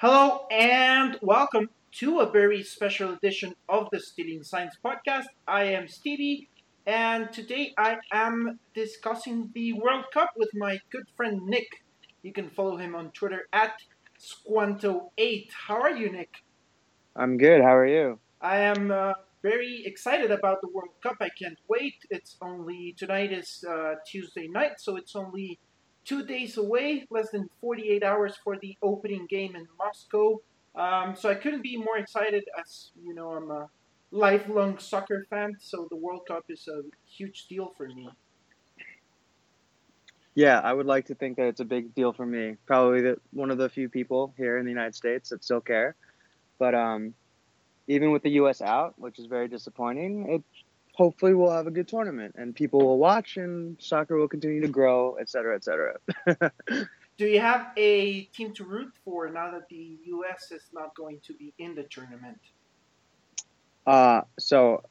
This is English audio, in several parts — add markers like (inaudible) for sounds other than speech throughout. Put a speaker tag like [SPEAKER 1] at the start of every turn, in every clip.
[SPEAKER 1] Hello and welcome to a very special edition of the Stealing Science podcast. I am Stevie, and today I am discussing the World Cup with my good friend Nick. You can follow him on Twitter at Squanto8. How are you, Nick?
[SPEAKER 2] I'm good. How are you?
[SPEAKER 1] I am uh, very excited about the World Cup. I can't wait. It's only tonight is uh, Tuesday night, so it's only two days away, less than 48 hours for the opening game in Moscow. Um, so I couldn't be more excited as, you know, I'm a lifelong soccer fan, so the World Cup is a huge deal for me.
[SPEAKER 2] Yeah, I would like to think that it's a big deal for me. Probably the, one of the few people here in the United States that still care. But um, even with the U.S. out, which is very disappointing, it hopefully we'll have a good tournament and people will watch and soccer will continue to grow, et cetera, et cetera. (laughs)
[SPEAKER 1] Do you have a team to root for now that the U.S. is not going to be in the tournament?
[SPEAKER 2] Uh, so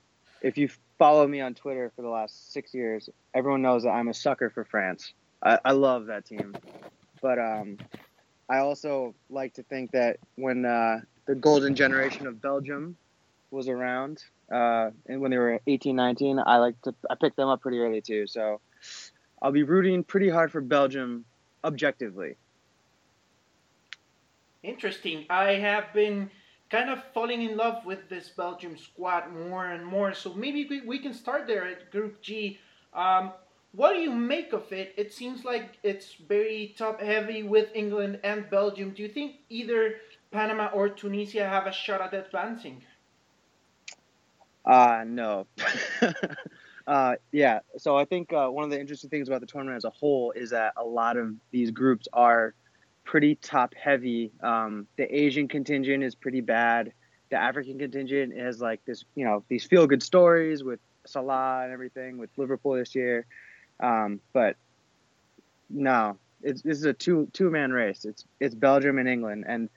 [SPEAKER 2] if you follow me on Twitter for the last six years, everyone knows that I'm a sucker for France. I, I love that team. But um, I also like to think that when uh, the golden generation of Belgium was around, uh, and when they were 18, 19, I like to I picked them up pretty early too. So I'll be rooting pretty hard for Belgium objectively.
[SPEAKER 1] Interesting. I have been kind of falling in love with this Belgium squad more and more. So maybe we, we can start there at Group G. Um, what do you make of it? It seems like it's very top heavy with England and Belgium. Do you think either Panama or Tunisia have a shot at advancing?
[SPEAKER 2] Uh, no. (laughs) uh, yeah, so I think uh, one of the interesting things about the tournament as a whole is that a lot of these groups are pretty top heavy. Um, the Asian contingent is pretty bad. The African contingent has like this, you know, these feel good stories with Salah and everything with Liverpool this year. Um, but no, it's, this is a two two man race. It's it's Belgium and England, and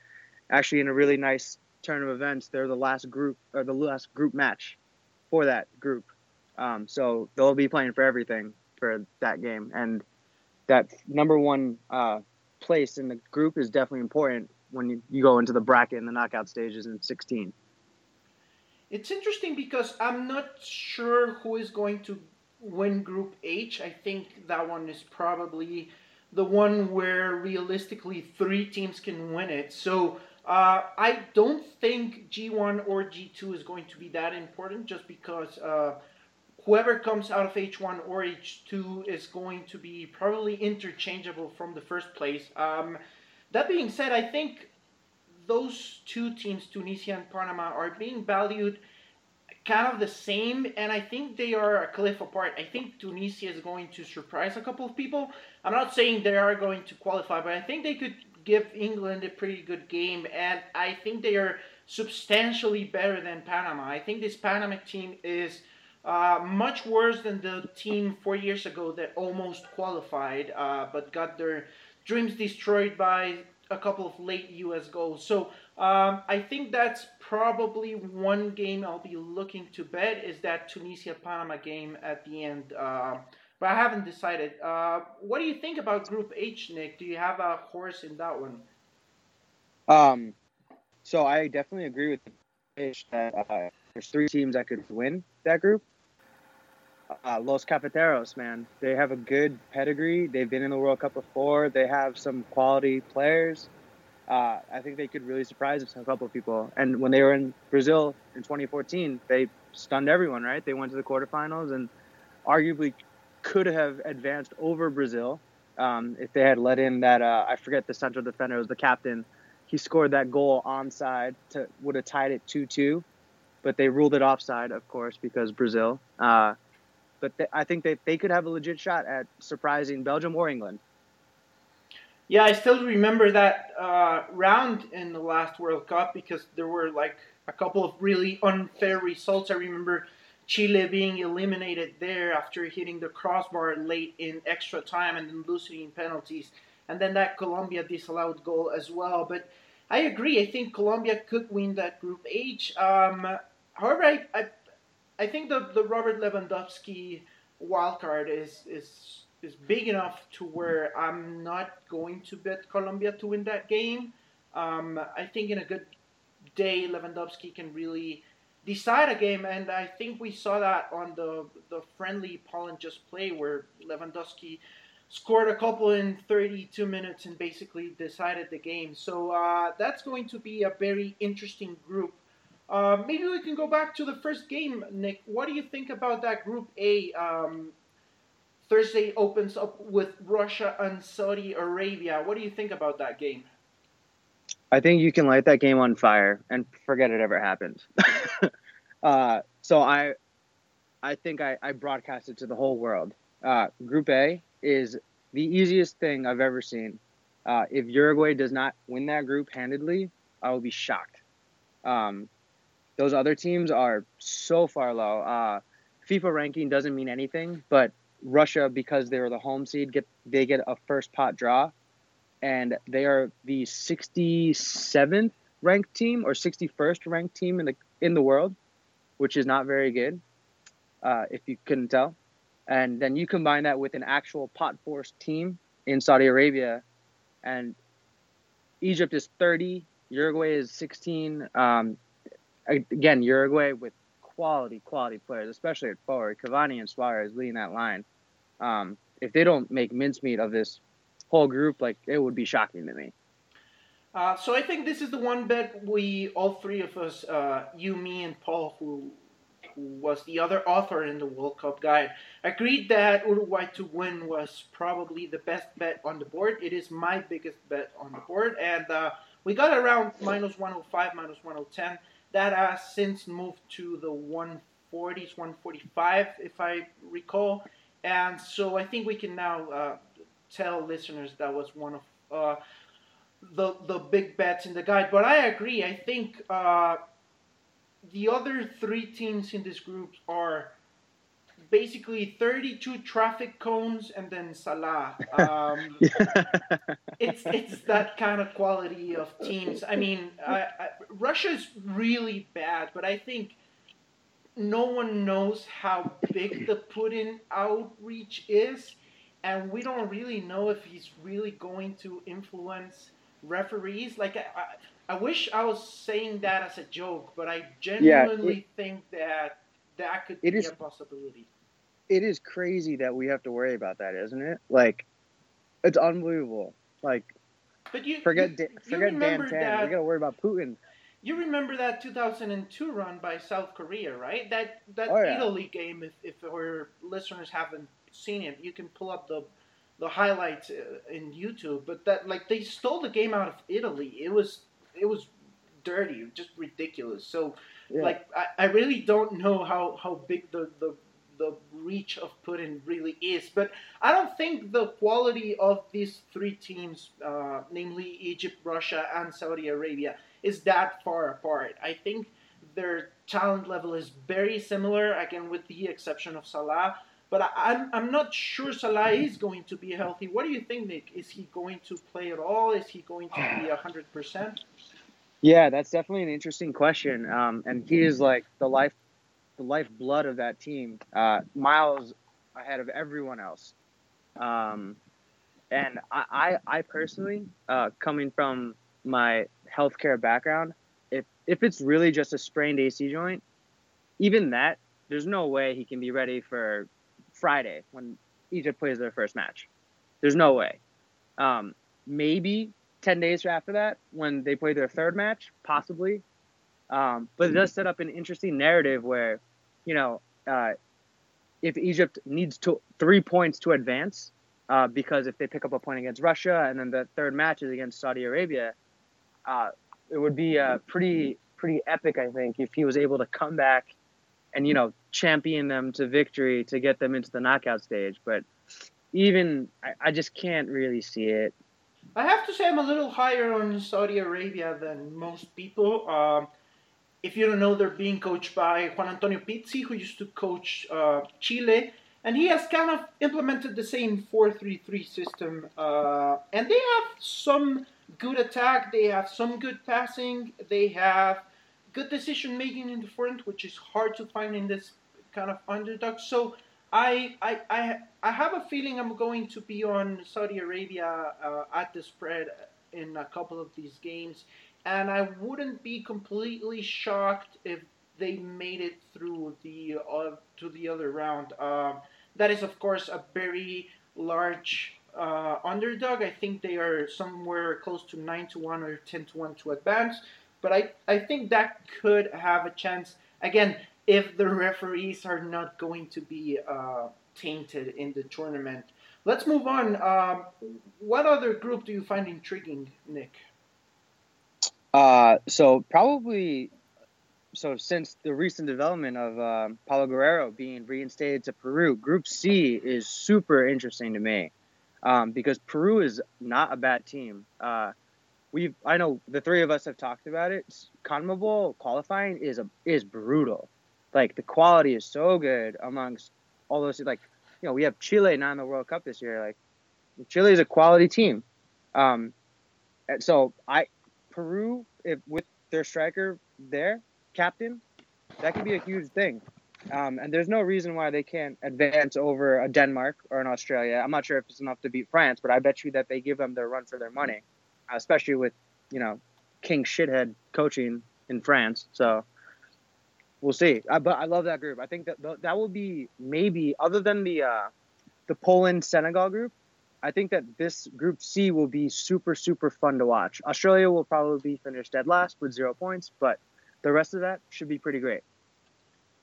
[SPEAKER 2] actually in a really nice turn of events, they're the last group or the last group match for that group. Um, so they'll be playing for everything for that game, and that number one uh, place in the group is definitely important when you, you go into the bracket and the knockout stages in 16.
[SPEAKER 1] It's interesting because I'm not sure who is going to win Group H. I think that one is probably the one where realistically three teams can win it. So uh, I don't think G1 or G2 is going to be that important just because uh, whoever comes out of H1 or H2 is going to be probably interchangeable from the first place. Um, that being said, I think those two teams, Tunisia and Panama, are being valued kind of the same, and I think they are a cliff apart. I think Tunisia is going to surprise a couple of people. I'm not saying they are going to qualify, but I think they could give England a pretty good game, and I think they are substantially better than Panama. I think this Panama team is uh, much worse than the team four years ago that almost qualified, uh, but got their dreams destroyed by a couple of late U.S. goals. So um, I think that's probably one game I'll be looking to bet is that Tunisia Panama game at the end. Uh, but I haven't decided. Uh, what do you think about Group H, Nick? Do you have a horse in that one?
[SPEAKER 2] Um, so I definitely agree with the H that uh, there's three teams that could win that group. Uh, Los Cafeteros, man, they have a good pedigree. They've been in the World Cup before. They have some quality players. Uh, I think they could really surprise a couple of people. And when they were in Brazil in 2014, they stunned everyone, right? They went to the quarterfinals and arguably could have advanced over Brazil um, if they had let in that uh, I forget the central defender was the captain. He scored that goal onside to would have tied it two two, but they ruled it offside, of course, because Brazil. Uh, but th- I think that they could have a legit shot at surprising Belgium or England.
[SPEAKER 1] Yeah, I still remember that uh, round in the last World Cup because there were like a couple of really unfair results. I remember Chile being eliminated there after hitting the crossbar late in extra time and then losing in penalties. And then that Colombia disallowed goal as well. But I agree. I think Colombia could win that Group H. Um, however, I, I, I think the, the Robert Lewandowski wildcard is, is is big enough to where I'm not going to bet Colombia to win that game. Um, I think in a good day, Lewandowski can really decide a game, and I think we saw that on the the friendly Poland just play where Lewandowski scored a couple in 32 minutes and basically decided the game. So uh, that's going to be a very interesting group. Uh, maybe we can go back to the first game, Nick. What do you think about that Group A? Um, Thursday opens up with Russia and Saudi Arabia. What do you think about that game?
[SPEAKER 2] I think you can light that game on fire and forget it ever happened. (laughs) uh, so I, I think I, I broadcasted to the whole world. Uh, Group A is the easiest thing I've ever seen. Uh, if Uruguay does not win that group handedly, I will be shocked. Um, those other teams are so far low. Uh, FIFA ranking doesn't mean anything, but Russia, because they're the home seed, get they get a first pot draw, and they are the 67th ranked team or 61st ranked team in the in the world, which is not very good, uh, if you couldn't tell. And then you combine that with an actual pot force team in Saudi Arabia, and Egypt is 30, Uruguay is 16. Um, again, Uruguay with quality, quality players, especially at forward. Cavani and Suarez leading that line. Um, if they don't make mincemeat of this whole group, like it would be shocking to me.
[SPEAKER 1] Uh, so I think this is the one bet we, all three of us, uh, you, me, and Paul, who, who was the other author in the World Cup guide, agreed that Uruguay to win was probably the best bet on the board. It is my biggest bet on the board, and uh, we got around minus 105, minus 110. That has since moved to the 140s, 145, if I recall. And so I think we can now uh, tell listeners that was one of uh, the the big bets in the guide. But I agree. I think uh, the other three teams in this group are basically 32 traffic cones and then Salah. Um, (laughs) it's it's that kind of quality of teams. I mean, I, I, Russia's really bad, but I think no one knows how big the Putin outreach is, and we don't really know if he's really going to influence referees. Like, I, I, I wish I was saying that as a joke, but I genuinely yeah, it, think that that could be is, a possibility.
[SPEAKER 2] It is crazy that we have to worry about that, isn't it? Like, it's unbelievable. Like,
[SPEAKER 1] but you
[SPEAKER 2] forget
[SPEAKER 1] you,
[SPEAKER 2] forget Dan Tan. We got to worry about Putin.
[SPEAKER 1] You remember that 2002 run by South Korea, right? That that oh, yeah. Italy game. If, if our listeners haven't seen it, you can pull up the the highlights uh, in YouTube. But that like they stole the game out of Italy. It was it was dirty, just ridiculous. So yeah. like I, I really don't know how how big the the the reach of Putin really is. But I don't think the quality of these three teams, uh, namely Egypt, Russia, and Saudi Arabia, is that far apart. I think their talent level is very similar, again, with the exception of Salah. But I, I'm, I'm not sure Salah is going to be healthy. What do you think, Nick? Is he going to play at all? Is he going to be 100%?
[SPEAKER 2] Yeah, that's definitely an interesting question. Um, and he is like the life, the lifeblood of that team. Uh, miles ahead of everyone else. Um, and I, I, I personally, uh, coming from my healthcare background, if if it's really just a sprained AC joint, even that, there's no way he can be ready for Friday when Egypt plays their first match. There's no way. Um, maybe ten days after that, when they play their third match, possibly. Um, but it does set up an interesting narrative where, you know, uh, if Egypt needs to three points to advance, uh, because if they pick up a point against Russia and then the third match is against Saudi Arabia, uh, it would be uh, pretty pretty epic, I think, if he was able to come back and you know champion them to victory to get them into the knockout stage. But even I, I just can't really see it.
[SPEAKER 1] I have to say I'm a little higher on Saudi Arabia than most people. Um, if you don't know, they're being coached by Juan Antonio Pizzi, who used to coach uh, Chile, and he has kind of implemented the same 4-3-3 system. Uh, and they have some good attack. They have some good passing. They have good decision making in the front, which is hard to find in this kind of underdog. So I I I, I have a feeling I'm going to be on Saudi Arabia uh, at the spread in a couple of these games, and I wouldn't be completely shocked if they made it through the uh, to the other round. Uh, that is, of course, a very large uh, underdog. I think they are somewhere close to nine to one or ten to one to advance. But I, I think that could have a chance again if the referees are not going to be uh, tainted in the tournament. Let's move on. Um, what other group do you find intriguing, Nick?
[SPEAKER 2] Uh, so probably, so since the recent development of um, Paolo Guerrero being reinstated to Peru, Group C is super interesting to me um, because Peru is not a bad team. Uh, we've I know the three of us have talked about it. CONMEBOL qualifying is a is brutal. Like the quality is so good amongst all those like you know, we have Chile not in the World Cup this year. Like Chile is a quality team. Um, so I Peru if with their striker there, captain, that could be a huge thing. Um, and there's no reason why they can't advance over a Denmark or an Australia. I'm not sure if it's enough to beat France, but I bet you that they give them their run for their money, especially with you know King shithead coaching in France. So we'll see. I, but I love that group. I think that that will be maybe other than the uh, the Poland Senegal group. I think that this group C will be super super fun to watch. Australia will probably finish dead last with zero points, but the rest of that should be pretty great.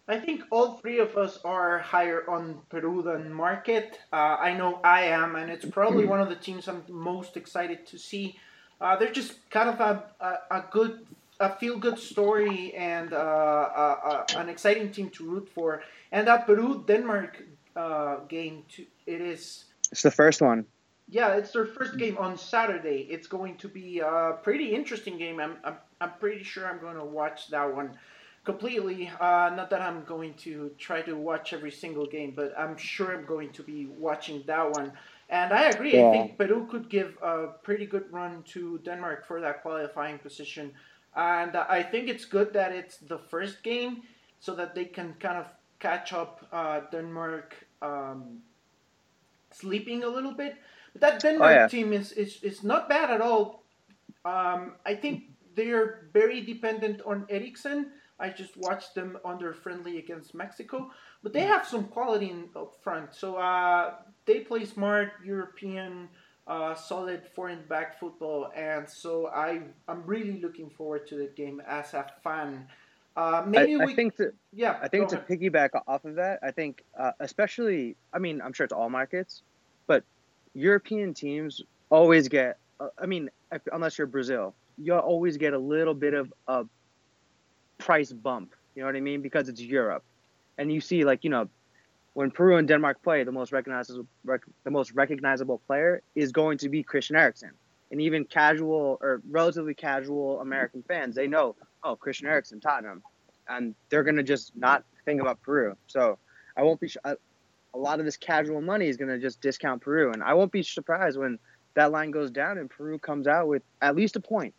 [SPEAKER 1] I think all three of us are higher on Peru than Market. Uh, I know I am, and it's probably (clears throat) one of the teams I'm most excited to see. Uh, they're just kind of a, a, a good a feel good story and uh, uh, an exciting team to root for. And that Peru Denmark uh, game, to, it is.
[SPEAKER 2] It's the first one.
[SPEAKER 1] Yeah, it's their first game on Saturday. It's going to be a pretty interesting game. I'm, I'm, I'm pretty sure I'm going to watch that one completely. Uh, not that I'm going to try to watch every single game, but I'm sure I'm going to be watching that one. And I agree. Yeah. I think Peru could give a pretty good run to Denmark for that qualifying position. And I think it's good that it's the first game so that they can kind of catch up uh, Denmark um, sleeping a little bit. But that Denmark oh, yeah. team is, is, is not bad at all. Um, I think they're very dependent on Eriksen. I just watched them under friendly against Mexico, but they have some quality in, up front. So uh, they play smart European uh, solid foreign back football, and so I I'm really looking forward to the game as a fan. Uh, maybe
[SPEAKER 2] I,
[SPEAKER 1] we,
[SPEAKER 2] I think to yeah, I think to ahead. piggyback off of that, I think uh, especially I mean I'm sure it's all markets, but European teams always get. Uh, I mean, if, unless you're Brazil, you'll always get a little bit of a price bump. You know what I mean? Because it's Europe, and you see like you know when Peru and Denmark play, the most recognizable rec, the most recognizable player is going to be Christian Eriksen. And even casual or relatively casual American fans, they know, oh, Christian Eriksen, Tottenham, and they're gonna just not think about Peru. So I won't be. A, a lot of this casual money is gonna just discount Peru, and I won't be surprised when that line goes down and Peru comes out with at least a point.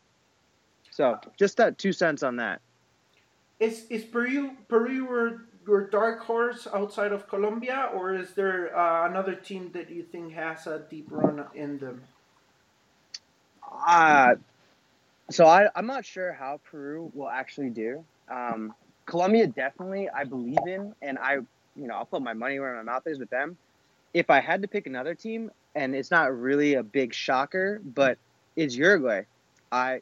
[SPEAKER 2] So just that two cents on that.
[SPEAKER 1] Is is Peru Peru your dark horse outside of Colombia, or is there uh, another team that you think has a deep run in them?
[SPEAKER 2] Uh, so I, I'm not sure how Peru will actually do. Um, Colombia definitely I believe in, and I you know I'll put my money where my mouth is with them. If I had to pick another team, and it's not really a big shocker, but it's Uruguay. I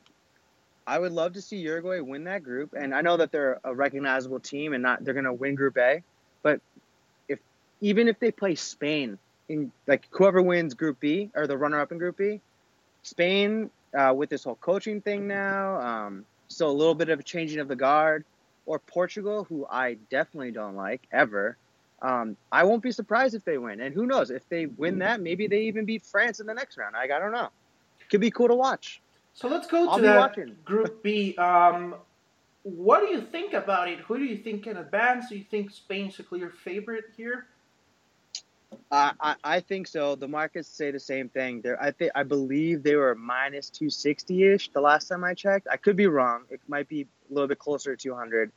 [SPEAKER 2] I would love to see Uruguay win that group, and I know that they're a recognizable team and not they're going to win Group A, but if even if they play Spain in like whoever wins Group B or the runner-up in Group B, Spain uh, with this whole coaching thing now, um, so a little bit of a changing of the guard, or Portugal, who I definitely don't like ever. Um, I won't be surprised if they win, and who knows if they win that, maybe they even beat France in the next round. Like I don't know, could be cool to watch.
[SPEAKER 1] So let's go to that. Group B. Um, what do you think about it? Who do you think can advance? Do you think Spain's a clear favorite here?
[SPEAKER 2] Uh, I, I think so. The markets say the same thing. There, I think I believe they were minus two sixty ish the last time I checked. I could be wrong. It might be a little bit closer to two hundred,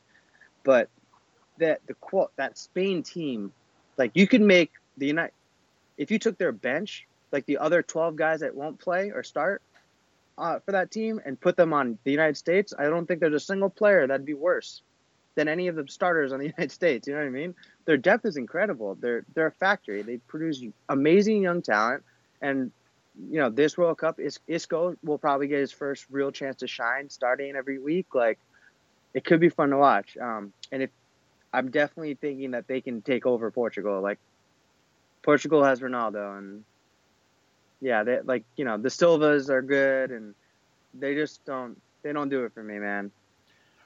[SPEAKER 2] but that the quote that Spain team, like you could make the United, if you took their bench, like the other twelve guys that won't play or start, uh, for that team and put them on the United States, I don't think there's a single player that'd be worse than any of the starters on the (laughs) United States. You know what I mean? Their depth is incredible. They're they're a factory. They produce amazing young talent, and you know this World Cup is Isco will probably get his first real chance to shine starting every week. Like it could be fun to watch. Um, and if I'm definitely thinking that they can take over Portugal. Like Portugal has Ronaldo, and yeah, they like you know the Silvas are good, and they just don't they don't do it for me, man.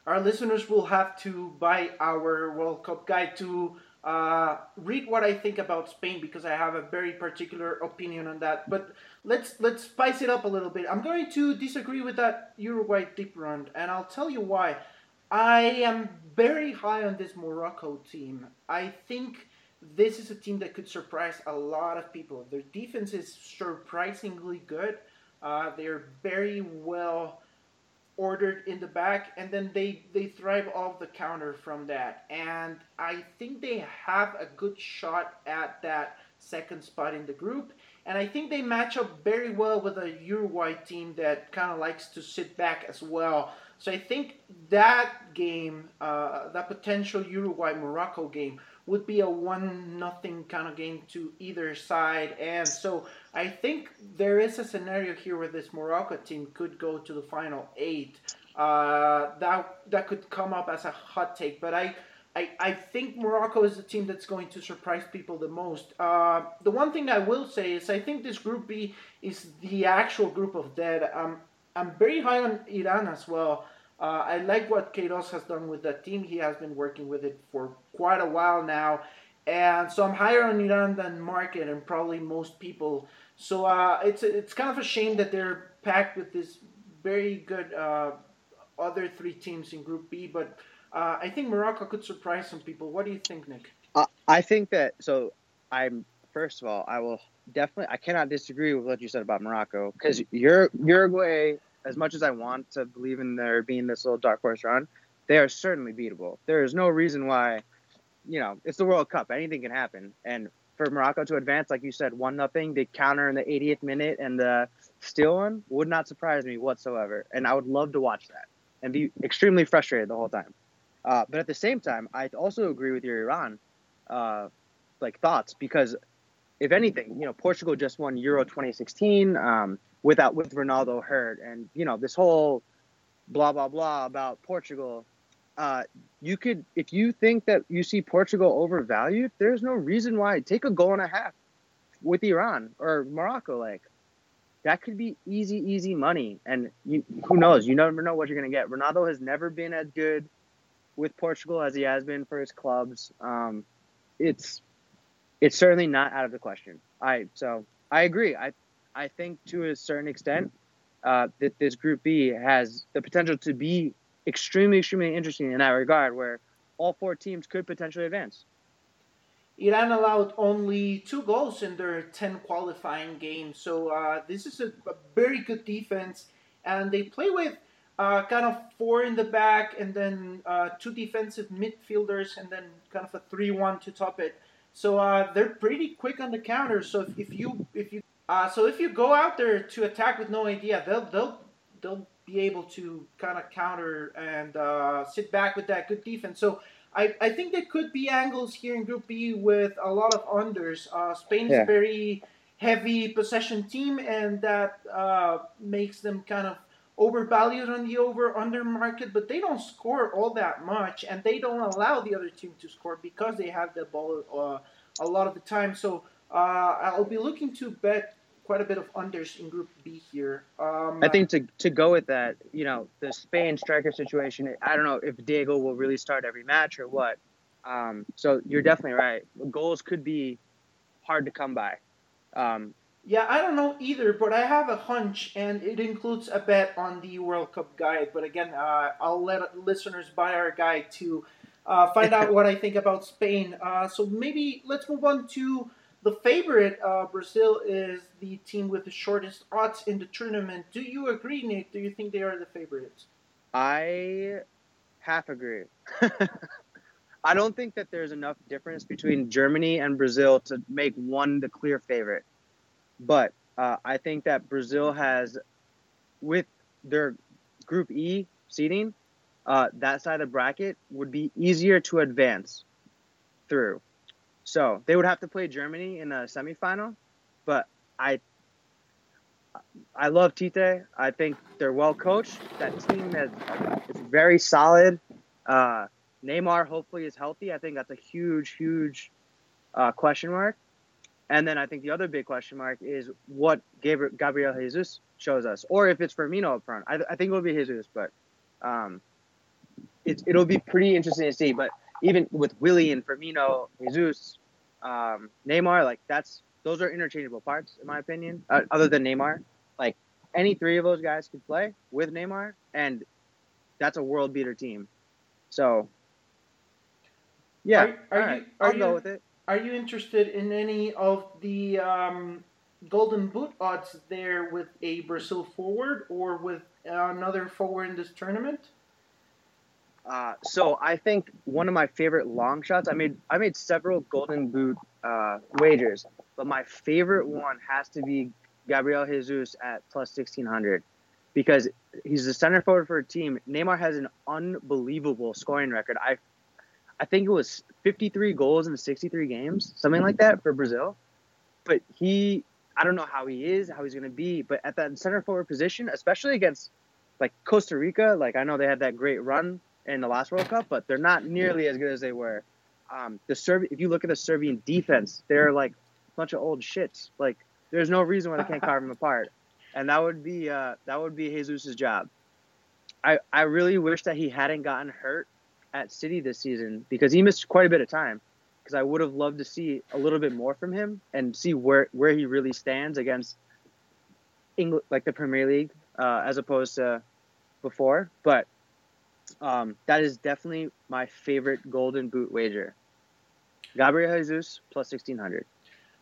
[SPEAKER 1] Our listeners will have to buy our World Cup guide to uh, read what I think about Spain because I have a very particular opinion on that. But let's let's spice it up a little bit. I'm going to disagree with that Uruguay deep run, and I'll tell you why. I am very high on this Morocco team. I think this is a team that could surprise a lot of people. Their defense is surprisingly good. Uh, they're very well ordered in the back, and then they they thrive off the counter from that. And I think they have a good shot at that second spot in the group. And I think they match up very well with a Uruguay team that kind of likes to sit back as well. So I think that game, uh, that potential Uruguay Morocco game, would be a one nothing kind of game to either side. And so I think there is a scenario here where this Morocco team could go to the final eight. Uh, that that could come up as a hot take, but I. I, I think Morocco is the team that's going to surprise people the most. Uh, the one thing I will say is I think this Group B is the actual group of dead. Um, I'm very high on Iran as well. Uh, I like what Queiroz has done with that team. He has been working with it for quite a while now. And so I'm higher on Iran than market and probably most people. So uh, it's it's kind of a shame that they're packed with this very good uh, other three teams in Group B. But uh, I think Morocco could surprise some people. What do you think, Nick?
[SPEAKER 2] I think that so. I'm first of all, I will definitely. I cannot disagree with what you said about Morocco because Uruguay as much as I want to believe in there being this little dark horse run, they are certainly beatable. There is no reason why, you know, it's the World Cup. Anything can happen. And for Morocco to advance, like you said, one nothing, they counter in the 80th minute and the steal one would not surprise me whatsoever. And I would love to watch that and be extremely frustrated the whole time. Uh, but at the same time, I also agree with your Iran, uh, like thoughts because if anything, you know, Portugal just won Euro 2016. Um, without with Ronaldo hurt, and you know this whole blah blah blah about Portugal. Uh, you could, if you think that you see Portugal overvalued, there's no reason why. Take a goal and a half with Iran or Morocco. Like that could be easy, easy money. And you, who knows? You never know what you're gonna get. Ronaldo has never been as good with Portugal as he has been for his clubs. Um, it's it's certainly not out of the question. I so I agree. I I think to a certain extent uh, that this Group B has the potential to be extremely, extremely interesting in that regard, where all four teams could potentially advance.
[SPEAKER 1] Iran allowed only two goals in their 10 qualifying games, so uh, this is a, a, very good defense, and they play with uh, kind of four in the back, and then uh, two defensive midfielders, and then kind of a three-one to top it. So uh, they're pretty quick on the counter. So if, if you if you uh, so if you go out there to attack with no idea, they'll they'll they'll be able to kind of counter and uh, sit back with that good defense. So I, I think there could be angles here in Group B with a lot of unders. Uh, Spain is very heavy possession team, and that uh, makes them kind of overvalued on the over under market, but they don't score all that much, and they don't allow the other team to score because they have the ball uh, a lot of the time. So uh, I'll be looking to bet quite a bit of unders in Group B here. Um,
[SPEAKER 2] I think to to go with that, you know, the Spain striker situation. I don't know if Diego will really start every match or what. Um, so you're definitely right. Goals could be hard to come by. Um,
[SPEAKER 1] yeah, I don't know either, but I have a hunch, and it includes a bet on the World Cup guide. But again, uh, I'll let listeners buy our guide to uh, find out (laughs) what I think about Spain. Uh, so maybe let's move on to the favorite, uh, Brazil, is the team with the shortest odds in the tournament. Do you agree, Nick? Do you think they are the favorites?
[SPEAKER 2] I half agree. (laughs) I don't think that there's enough difference between Germany and Brazil to make one the clear favorite. But uh, I think that Brazil has with their Group E seating, uh, that side of bracket would be easier to advance through. So they would have to play Germany in a semifinal, but I I love Tite. I think they're well coached. That team is it's very solid. Uh, Neymar hopefully is healthy. I think that's a huge, huge uh, question mark. And then I think the other big question mark is what Gabriel Jesus shows us, or if it's Firmino up front. I, I think it'll be Jesus, but um, it, it'll be pretty interesting to see. But even with Willian and Firmino, Jesus, um, Neymar, like that's those are interchangeable parts in my opinion. Uh, other than Neymar, like any three of those guys could play with Neymar, and that's a world beater team. So, yeah,
[SPEAKER 1] are, are
[SPEAKER 2] right,
[SPEAKER 1] you, are
[SPEAKER 2] I'll
[SPEAKER 1] you,
[SPEAKER 2] go with it.
[SPEAKER 1] Are you interested in any of the um, Golden Boot odds there with a Brazil forward or with another forward in this tournament?
[SPEAKER 2] Uh, so I think one of my favorite long shots. I made I made several Golden Boot uh, wagers, but my favorite one has to be Gabriel Jesus at plus sixteen hundred, because he's the center forward for a team. Neymar has an unbelievable scoring record. I I think it was fifty three goals in sixty three games, something like that for Brazil. But he, I don't know how he is, how he's going to be, but at that center forward position, especially against like Costa Rica, like I know they had that great run in the last World Cup, but they're not nearly as good as they were. Um, the Serb, if you look at the Serbian defense, they're like a bunch of old shits. Like there's no reason why they can't carve them apart, and that would be uh, that would be Jesus's job. I I really wish that he hadn't gotten hurt at City this season because he missed quite a bit of time. Because I would have loved to see a little bit more from him and see where where he really stands against England, like the Premier League, uh, as opposed to before. But um, that is definitely my favorite golden boot wager. Gabriel Jesus plus 1600.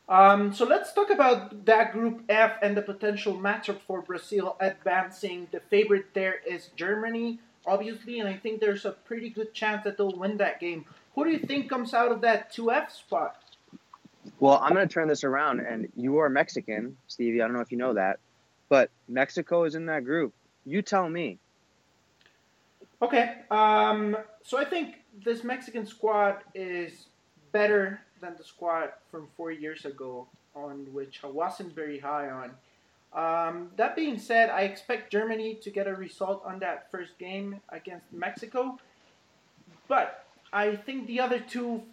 [SPEAKER 1] Um, so let's talk about that Group F and the potential matchup for Brazil advancing. The favorite there is Germany, obviously, and I think there's a pretty good chance that they'll win that game. Who do you think comes out of that 2F spot?
[SPEAKER 2] Well, I'm going to turn this around, and you are Mexican, Stevie. I don't know if you know that, but Mexico is in that group. You tell me.
[SPEAKER 1] Okay. Um, so I think this Mexican squad is better than the squad from four years ago, on which I wasn't very high on. Um, that being said, I expect Germany to get a result on that first game against Mexico, but I think the other two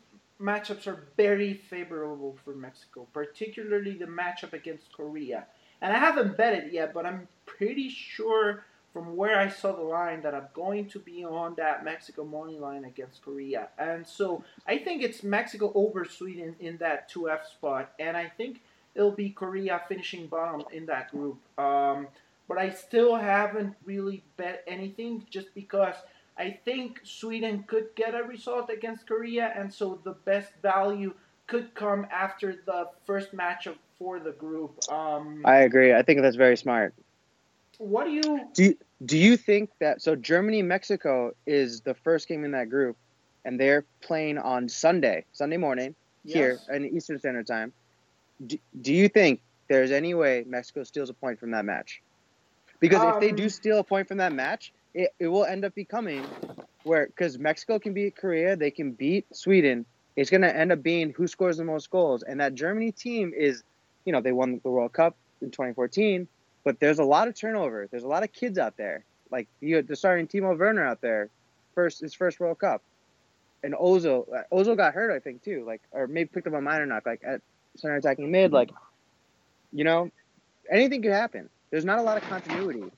[SPEAKER 1] matchups are very favorable for Mexico, particularly the matchup against Korea. And I haven't bet it yet, but I'm pretty sure from where I saw the line that I'm going to be on that Mexico money line against Korea. And so I think it's Mexico over Sweden in that 2F spot. And I think it'll be Korea finishing bottom in that group. Um, but I still haven't really bet anything just because I think Sweden could get a result against Korea. And so the best value could come after the first matchup for the group. Um,
[SPEAKER 2] I agree. I think that's very smart
[SPEAKER 1] what do you
[SPEAKER 2] do? You, do you think that so Germany Mexico is the first game in that group, and they're playing on Sunday, Sunday morning yes. here in Eastern Standard Time? Do, do you think there's any way Mexico steals a point from that match? Because um, if they do um, steal a point from that match, it, it will end up becoming where because Mexico can beat Korea, they can beat Sweden. It's going to end up being who scores the most goals, and that Germany team is, you know, they won the World Cup in 2014 but there's a lot of turnover. There's a lot of kids out there. Like you, the starting Timo Werner out there, first his first World Cup, and Ozil. Uh, Ozil got hurt, I think too. Like or maybe picked up a minor knock, like at center attacking mid. Like, you know, anything could happen. There's not a lot of continuity.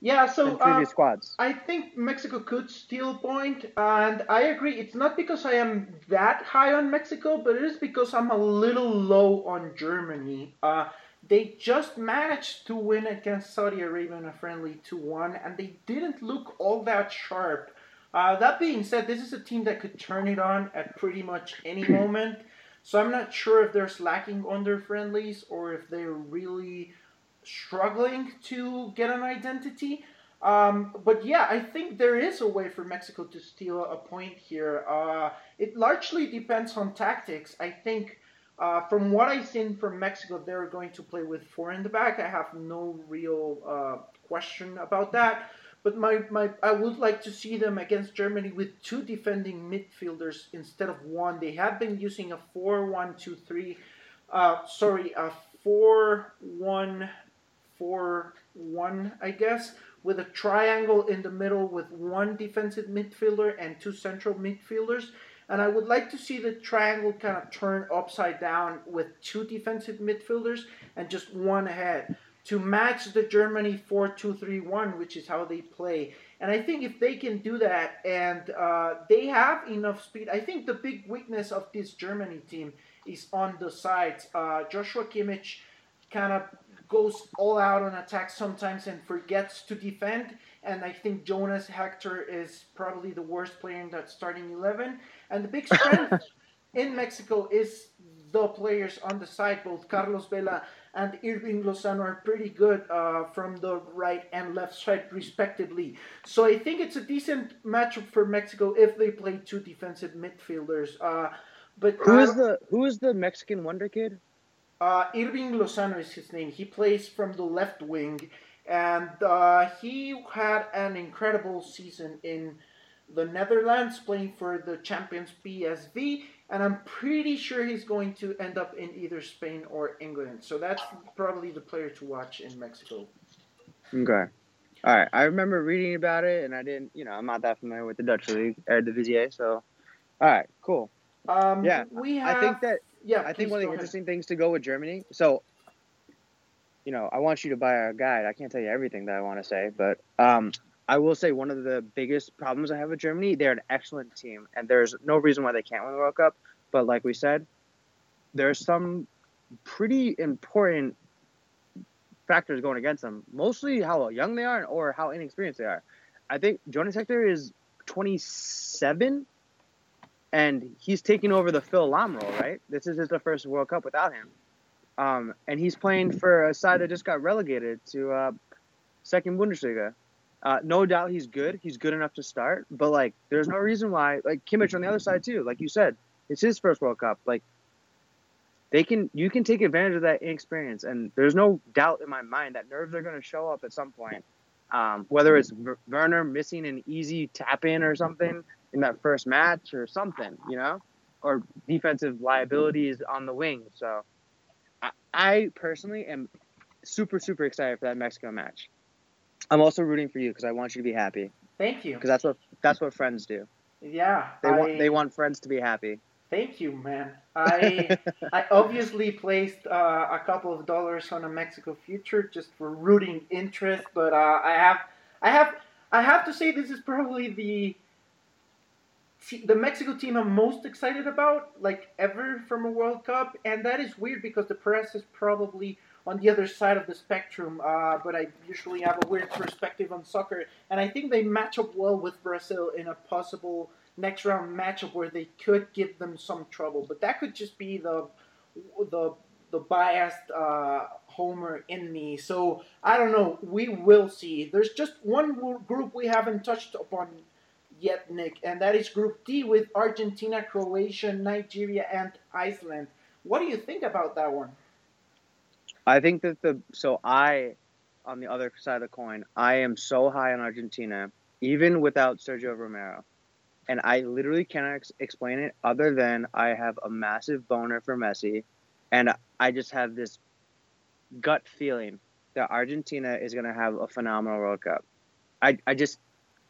[SPEAKER 1] Yeah, so
[SPEAKER 2] previous uh, squads.
[SPEAKER 1] I think Mexico could steal point, and I agree. It's not because I am that high on Mexico, but it is because I'm a little low on Germany. Uh, they just managed to win against Saudi Arabia in a friendly 2 1, and they didn't look all that sharp. Uh, that being said, this is a team that could turn it on at pretty much any (clears throat) moment. So I'm not sure if they're slacking on their friendlies or if they're really struggling to get an identity. Um, but yeah, I think there is a way for Mexico to steal a point here. Uh, it largely depends on tactics. I think Uh, from what I've seen from Mexico, they're going to play with four in the back. I have no real uh, question about that. But my, my I would like to see them against Germany with two defending midfielders instead of one. They have been using a 4 1 2 3. Uh, sorry, a 4 1 4 1, I guess, with a triangle in the middle with one defensive midfielder and two central midfielders. And I would like to see the triangle kind of turn upside down with two defensive midfielders and just one ahead to match the Germany 4 2 3 1, which is how they play. And I think if they can do that and uh, they have enough speed, I think the big weakness of this Germany team is on the sides. Uh, Joshua Kimmich kind of goes all out on attack sometimes and forgets to defend. And I think Jonas Hector is probably the worst player in that starting 11. And the big (laughs) strength in Mexico is the players on the side, both Carlos Vela and Irving Lozano are pretty good uh, from the right and left side, respectively. So I think it's a decent matchup for Mexico if they play two defensive midfielders. Uh, but
[SPEAKER 2] who is the who is the Mexican wonder kid?
[SPEAKER 1] Uh, Irving Lozano is his name. He plays from the left wing, and uh, he had an incredible season in the Netherlands, playing for the champions PSV, and I'm pretty sure he's going to end up in either Spain or England. So that's probably the player to watch in Mexico.
[SPEAKER 2] Okay. All right. I remember reading about it, and I didn't, you know, I'm not that familiar with the Dutch league, Eredivisie. So, all right, cool.
[SPEAKER 1] Um,
[SPEAKER 2] yeah,
[SPEAKER 1] we have.
[SPEAKER 2] I think that.
[SPEAKER 1] Yeah,
[SPEAKER 2] I think one of the interesting things to go with Germany. So, you know, I want you to buy our guide. I can't tell you everything that I want to say, but um, I will say one of the biggest problems I have with Germany, they're an excellent team, and there's no reason why they can't win the World Cup. But like we said, there's some pretty important factors going against them. Mostly how young they are or how inexperienced they are. I think Jonas Hector is 27, and he's taking over the Phil Lahm role, right? This is his first World Cup without him. Um, and he's playing for a side that just got relegated to uh, second Bundesliga. Uh, no doubt he's good. He's good enough to start, but like, there's no reason why. Like Kimmich on the other side too. Like you said, it's his first World Cup. Like they can, you can take advantage of that experience. and there's no doubt in my mind that nerves are going to show up at some point. Um, whether it's Werner missing an easy tap in or something in that first match or something, you know, or defensive liabilities on the wing. So I, I personally am super super excited for that Mexico match. I'm also rooting for you because I want you to be happy.
[SPEAKER 1] Thank you.
[SPEAKER 2] Because that's what that's what friends do.
[SPEAKER 1] Yeah,
[SPEAKER 2] they I, want they want friends to be happy.
[SPEAKER 1] Thank you, man. (laughs) I I obviously placed uh, a couple of dollars on a Mexico future just for rooting interest, but uh, I have I have I have to say this is probably the the Mexico team I'm most excited about, like ever from a World Cup, and that is weird because the press is probably on the other side of the spectrum. Uh, but I usually have a weird perspective on soccer, and I think they match up well with Brazil in a possible next round matchup where they could give them some trouble. But that could just be the the the biased uh, homer in me. So I don't know. We will see. There's just one group we haven't touched upon yet, Nick, and that is Group D with Argentina, Croatia, Nigeria, and Iceland. What do you think about that one?
[SPEAKER 2] I think that the so I, on the other side of the coin, I am so high on Argentina, even without Sergio Romero, and I literally cannot ex- explain it other than I have a massive boner for Messi, and I just have this gut feeling that Argentina is going to have a phenomenal World Cup. I, I just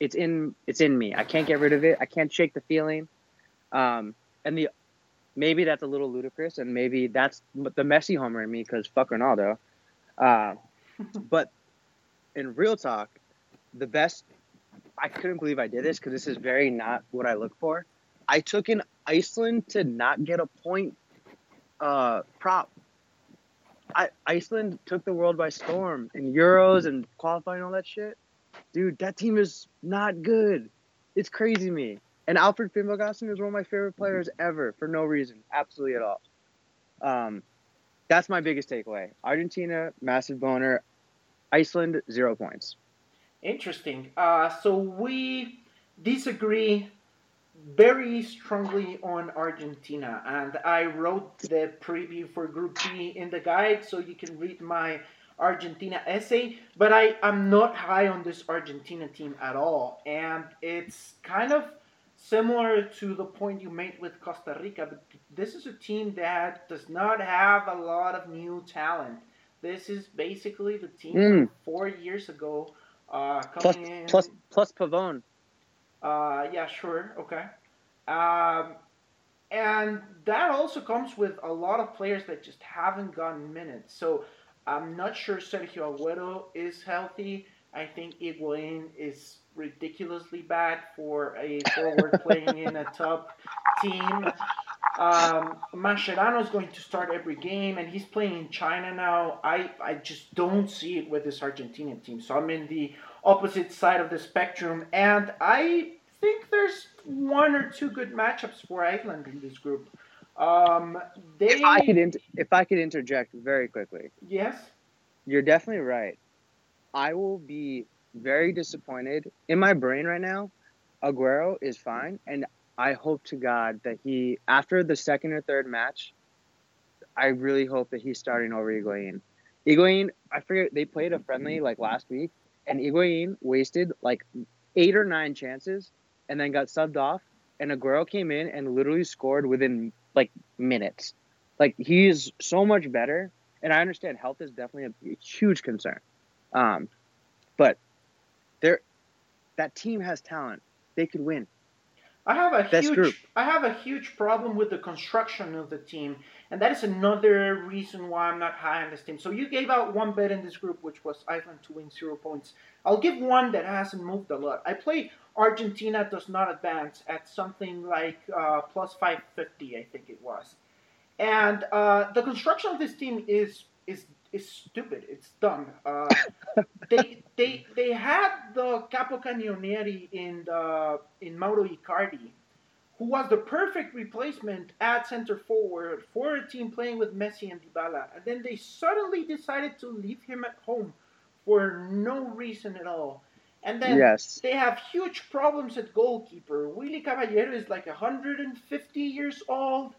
[SPEAKER 2] it's in it's in me. I can't get rid of it. I can't shake the feeling. Um, and the maybe that's a little ludicrous, and maybe that's the Messi homer in me because fuck Ronaldo. Uh, (laughs) but in real talk, the best. I couldn't believe I did this because this is very not what I look for. I took in Iceland to not get a point uh, prop. I, Iceland took the world by storm in Euros and qualifying all that shit. Dude, that team is not good. It's crazy me. And Alfred Finnbogason is one of my favorite players ever for no reason, absolutely at all. Um, that's my biggest takeaway. Argentina, massive boner. Iceland, zero points.
[SPEAKER 1] Interesting. Uh, so we disagree very strongly on Argentina, and I wrote the preview for Group B in the guide, so you can read my Argentina essay. But I am not high on this Argentina team at all, and it's kind of similar to the point you made with Costa Rica. But this is a team that does not have a lot of new talent. This is basically the team mm. four years ago. Uh,
[SPEAKER 2] plus, in, plus, plus Pavon.
[SPEAKER 1] Uh, yeah, sure, okay. Um, and that also comes with a lot of players that just haven't gotten minutes. So I'm not sure Sergio Aguero is healthy. I think Higuain is ridiculously bad for a forward playing in a top team. Um, Mascherano is going to start every game, and he's playing in China now. I, I just don't see it with this Argentinian team. So I'm in the opposite side of the spectrum, and I think there's one or two good matchups for Iceland in this group. Um, they,
[SPEAKER 2] if I could inter- if I could interject very quickly,
[SPEAKER 1] yes,
[SPEAKER 2] you're definitely right. I will be very disappointed in my brain right now. Aguero is fine, and I hope to God that he, after the second or third match, I really hope that he's starting over Higuain. Higuain, I forget they played a friendly like last week, and Higuain wasted like eight or nine chances, and then got subbed off. And Aguero came in and literally scored within like minutes. Like he is so much better, and I understand health is definitely a, a huge concern. Um, but there, that team has talent. They could win.
[SPEAKER 1] I have a Best huge group. I have a huge problem with the construction of the team, and that is another reason why I'm not high on this team. So you gave out one bet in this group, which was Iceland to win zero points. I'll give one that hasn't moved a lot. I played Argentina does not advance at something like uh, plus 550, I think it was, and uh, the construction of this team is is is stupid. It's dumb. Uh, (laughs) they they they had the capocannoniere in the in Mauro Icardi, who was the perfect replacement at center forward for a team playing with Messi and Dybala, and then they suddenly decided to leave him at home for no reason at all. And then yes. they have huge problems at goalkeeper. Willy Caballero is like 150 years old.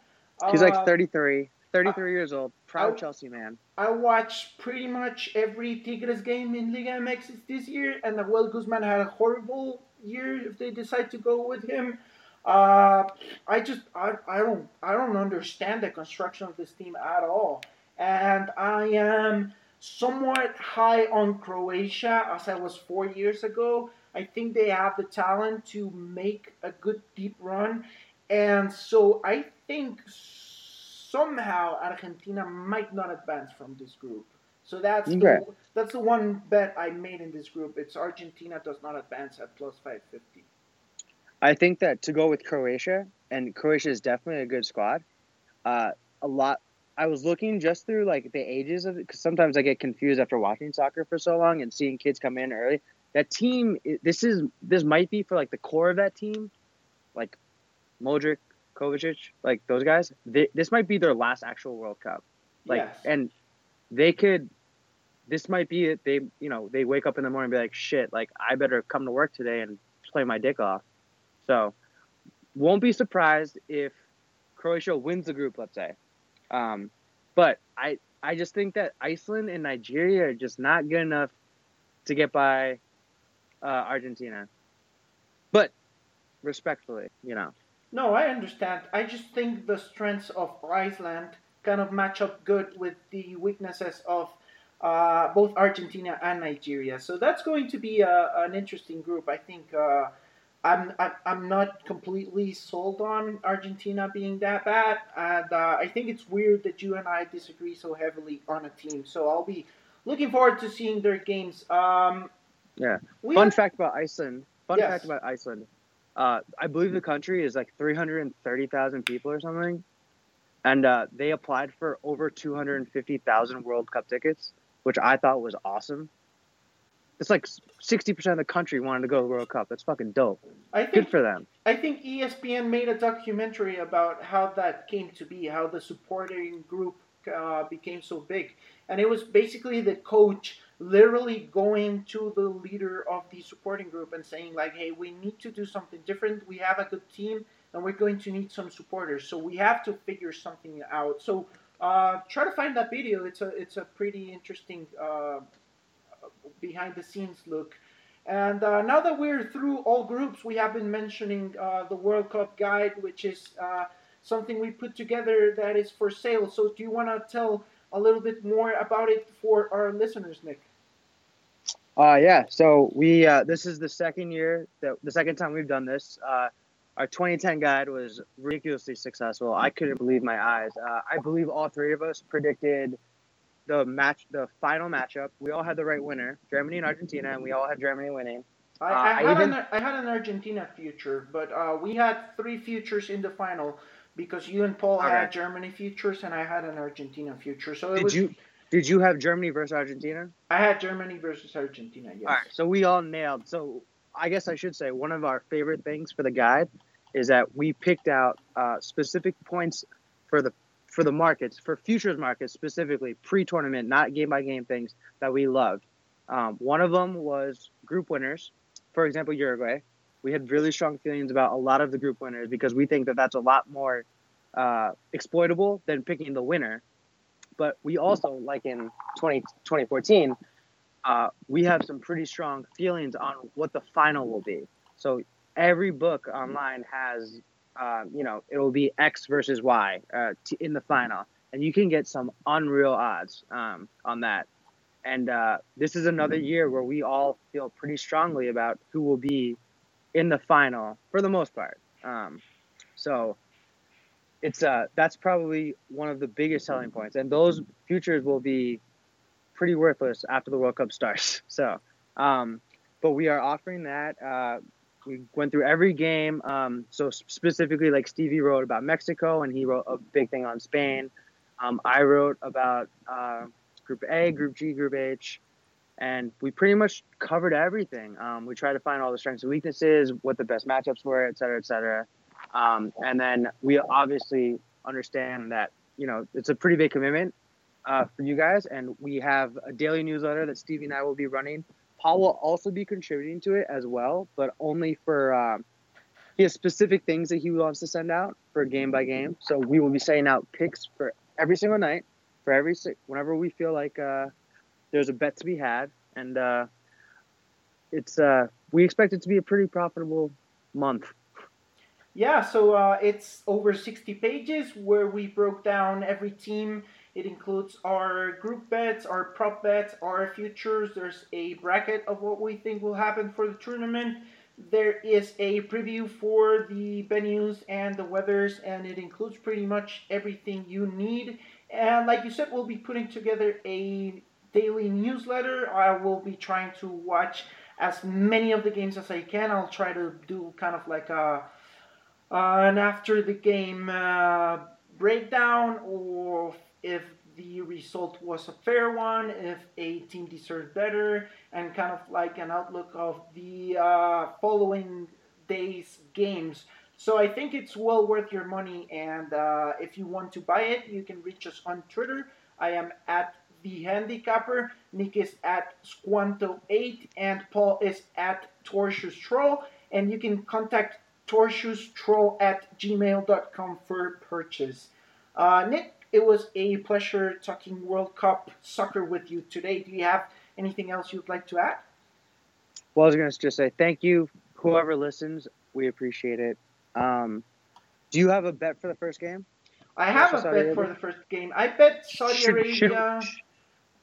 [SPEAKER 2] He's uh, like 33. 33 years old, proud I, Chelsea man.
[SPEAKER 1] I watched pretty much every Tigres game in Liga MX this year, and Nahuel Guzman had a horrible year if they decide to go with him. Uh, I just I, I don't I don't understand the construction of this team at all, and I am somewhat high on Croatia as I was four years ago. I think they have the talent to make a good deep run, and so I think somehow Argentina might not advance from this group. So that's okay. the, that's the one bet I made in this group. It's Argentina does not advance at plus five fifty.
[SPEAKER 2] I think that to go with Croatia, and Croatia is definitely a good squad. Uh, a lot. I was looking just through like the ages of it because sometimes I get confused after watching soccer for so long and seeing kids come in early. That team, this is this might be for like the core of that team, like Modric, Kovacic, like those guys, they, this might be their last actual World Cup. Like, yes. and they could, this might be it. They, you know, they wake up in the morning and be like, shit, like I better come to work today and play my dick off. So, won't be surprised if Croatia wins the group, let's say. Um, but I, I just think that Iceland and Nigeria are just not good enough to get by uh, Argentina. But respectfully, you know.
[SPEAKER 1] No, I understand. I just think the strengths of Iceland kind of match up good with the weaknesses of uh, both Argentina and Nigeria. So that's going to be a, an interesting group. I think uh, I'm, I'm not completely sold on Argentina being that bad, and uh, I think it's weird that you and I disagree so heavily on a team. So I'll be looking forward to seeing their games. Um,
[SPEAKER 2] yeah. Fun have... fact about Iceland. Fun yes. fact about Iceland. Uh, I believe the country is like 330,000 people or something. And uh, they applied for over 250,000 World Cup tickets, which I thought was awesome. It's like 60% of the country wanted to go to the World Cup. That's fucking dope. I think, Good for them.
[SPEAKER 1] I think ESPN made a documentary about how that came to be, how the supporting group uh, became so big. And it was basically the coach literally going to the leader of the supporting group and saying like, "Hey, we need to do something different. We have a good team, and we're going to need some supporters. So we have to figure something out." So uh, try to find that video. It's a it's a pretty interesting uh, behind the scenes look. And uh, now that we're through all groups, we have been mentioning uh, the World Cup guide, which is uh, something we put together that is for sale. So do you want to tell a little bit more about it for our listeners, Nick?
[SPEAKER 2] Uh, yeah. So we uh, this is the second year that the second time we've done this. Uh, our 2010 guide was ridiculously successful. I couldn't believe my eyes. Uh, I believe all three of us predicted the match, the final matchup. We all had the right winner, Germany and Argentina, and we all had Germany winning.
[SPEAKER 1] I, I, uh, had, even, an, I had an Argentina future, but uh, we had three futures in the final because you and Paul okay. had Germany futures and I had an Argentina future. So
[SPEAKER 2] did
[SPEAKER 1] was,
[SPEAKER 2] you did you have Germany versus Argentina?
[SPEAKER 1] I had Germany versus Argentina. Yes.
[SPEAKER 2] All right, so we all nailed. So I guess I should say one of our favorite things for the guide is that we picked out uh, specific points for the for the markets for futures markets specifically pre-tournament, not game by game things that we loved. Um, one of them was group winners. For example, Uruguay. We had really strong feelings about a lot of the group winners because we think that that's a lot more uh, exploitable than picking the winner. But we also, like in 20, 2014, uh, we have some pretty strong feelings on what the final will be. So every book online has, uh, you know, it will be X versus Y uh, t- in the final, and you can get some unreal odds um, on that. And uh, this is another year where we all feel pretty strongly about who will be in the final for the most part. Um, so it's uh that's probably one of the biggest selling points, and those futures will be pretty worthless after the World Cup starts. (laughs) So, um, but we are offering that. Uh, we went through every game. Um, so specifically, like Stevie wrote about Mexico, and he wrote a big thing on Spain. Um, I wrote about uh, Group A, Group G, Group H, and we pretty much covered everything. Um, we tried to find all the strengths and weaknesses, what the best matchups were, et cetera, et cetera. Um, and then we obviously understand that you know it's a pretty big commitment uh, for you guys, and we have a daily newsletter that Stevie and I will be running Paul will also be contributing to it as well, but only for um, he has specific things that he wants to send out for game by game. So we will be sending out picks for every single night, for every whenever we feel like uh, there's a bet to be had, and uh, it's uh, we expect it to be a pretty profitable month.
[SPEAKER 1] Yeah, so uh, it's over 60 pages where we broke down every team it includes our group bets, our prop bets, our futures. There's a bracket of what we think will happen for the tournament. There is a preview for the venues and the weathers, and it includes pretty much everything you need. And like you said, we'll be putting together a daily newsletter. I will be trying to watch as many of the games as I can. I'll try to do kind of like a an after the game uh, breakdown or if the result was a fair one, if a team deserved better, and kind of like an outlook of the uh, following day's games. So I think it's well worth your money, and uh, if you want to buy it, you can reach us on Twitter. I am at the handicapper. Nick is at Squanto8, and Paul is at Tortious Troll. And you can contact tortioustroll at gmail.com for purchase. Uh, Nick, it was a pleasure talking World Cup soccer with you today. Do you have anything else you'd like to add?
[SPEAKER 2] Well, I was going to just say thank you, whoever listens. We appreciate it. Um, do you have a bet for the first game?
[SPEAKER 1] I have a bet for the first game. I bet Saudi Arabia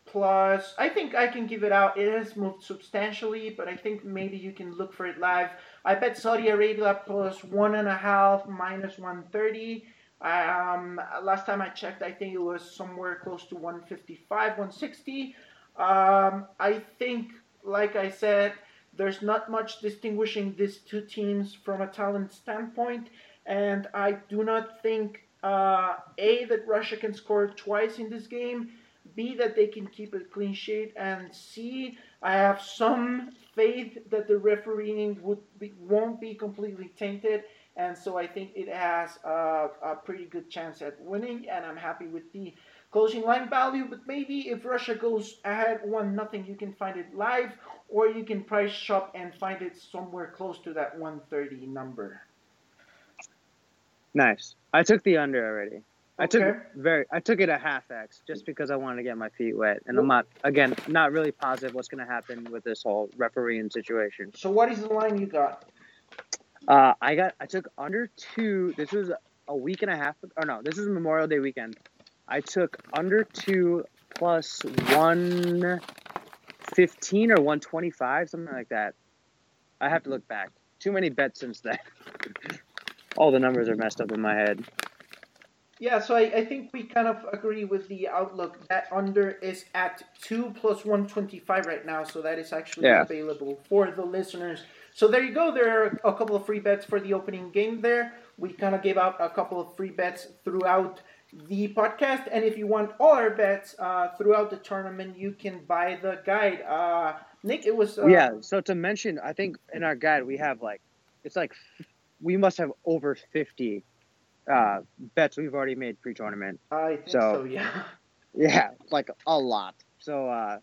[SPEAKER 1] plus. I think I can give it out. It has moved substantially, but I think maybe you can look for it live. I bet Saudi Arabia plus one and a half minus one thirty. Um, last time I checked, I think it was somewhere close to 155, 160. Um, I think, like I said, there's not much distinguishing these two teams from a talent standpoint, and I do not think uh, a that Russia can score twice in this game, b that they can keep a clean sheet, and c I have some faith that the refereeing would be, won't be completely tainted and so I think it has a, a pretty good chance at winning, and I'm happy with the closing line value, but maybe if Russia goes ahead one nothing, you can find it live, or you can price shop and find it somewhere close to that 130 number.
[SPEAKER 2] Nice. I took the under already. I
[SPEAKER 1] Okay.
[SPEAKER 2] took very. I took it a half x just because I wanted to get my feet wet, and I'm not again not really positive what's going to happen with this whole refereeing situation.
[SPEAKER 1] So what is the line you got?
[SPEAKER 2] Uh, I got. I took under two. This was a week and a half. Or no, this was Memorial Day weekend. I took under two plus one fifteen or one twenty five, something like that. I have to look back. Too many bets since then. (laughs) All the numbers are messed up in my head.
[SPEAKER 1] Yeah, so I, I think we kind of agree with the outlook. That under is at 2 plus 125 right now, so that is actually
[SPEAKER 2] Yeah.
[SPEAKER 1] available for the listeners. So there you go. There are a couple of free bets for the opening game there. We kind of gave out a couple of free bets throughout the podcast. And if you want all our bets uh, throughout the tournament, you can buy the guide. Uh, Nick, it was. Uh,
[SPEAKER 2] yeah. So to mention, I think in our guide we have like, it's like, we must have over fifty uh, bets we've already made pre-tournament.
[SPEAKER 1] I think
[SPEAKER 2] So-
[SPEAKER 1] so, yeah. (laughs)
[SPEAKER 2] Yeah, like a lot. So uh,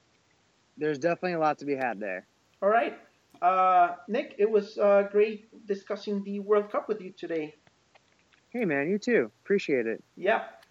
[SPEAKER 2] there's definitely a lot to be had there.
[SPEAKER 1] All right. Uh, Nick, it was uh, great discussing the World Cup with you today.
[SPEAKER 2] Hey man, you too. Appreciate it.
[SPEAKER 1] Yep.